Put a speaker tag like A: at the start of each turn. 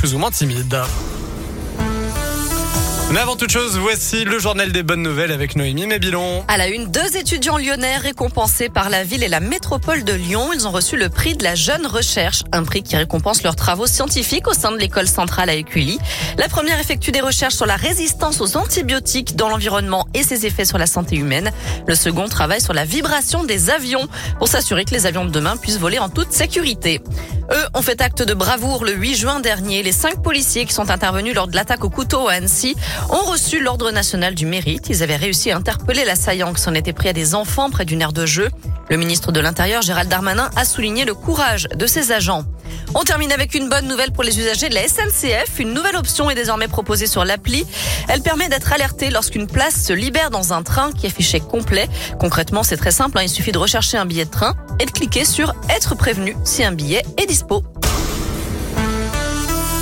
A: plus ou moins timides. Mais avant toute chose, voici le journal des bonnes nouvelles avec Noémie Mébilon.
B: À la une, deux étudiants lyonnais récompensés par la ville et la métropole de Lyon. Ils ont reçu le prix de la jeune recherche, un prix qui récompense leurs travaux scientifiques au sein de l'école centrale à Écully. La première effectue des recherches sur la résistance aux antibiotiques dans l'environnement et ses effets sur la santé humaine. Le second travaille sur la vibration des avions pour s'assurer que les avions de demain puissent voler en toute sécurité. Eux ont fait acte de bravoure le 8 juin dernier. Les cinq policiers qui sont intervenus lors de l'attaque au couteau à Annecy ont reçu l'Ordre national du mérite. Ils avaient réussi à interpeller l'assaillant qui s'en était pris à des enfants près d'une aire de jeu. Le ministre de l'Intérieur, Gérald Darmanin, a souligné le courage de ses agents. On termine avec une bonne nouvelle pour les usagers de la SNCF. Une nouvelle option est désormais proposée sur l'appli. Elle permet d'être alerté lorsqu'une place se libère dans un train qui affiché complet. Concrètement, c'est très simple. Hein. Il suffit de rechercher un billet de train et de cliquer sur être prévenu si un billet est dispo.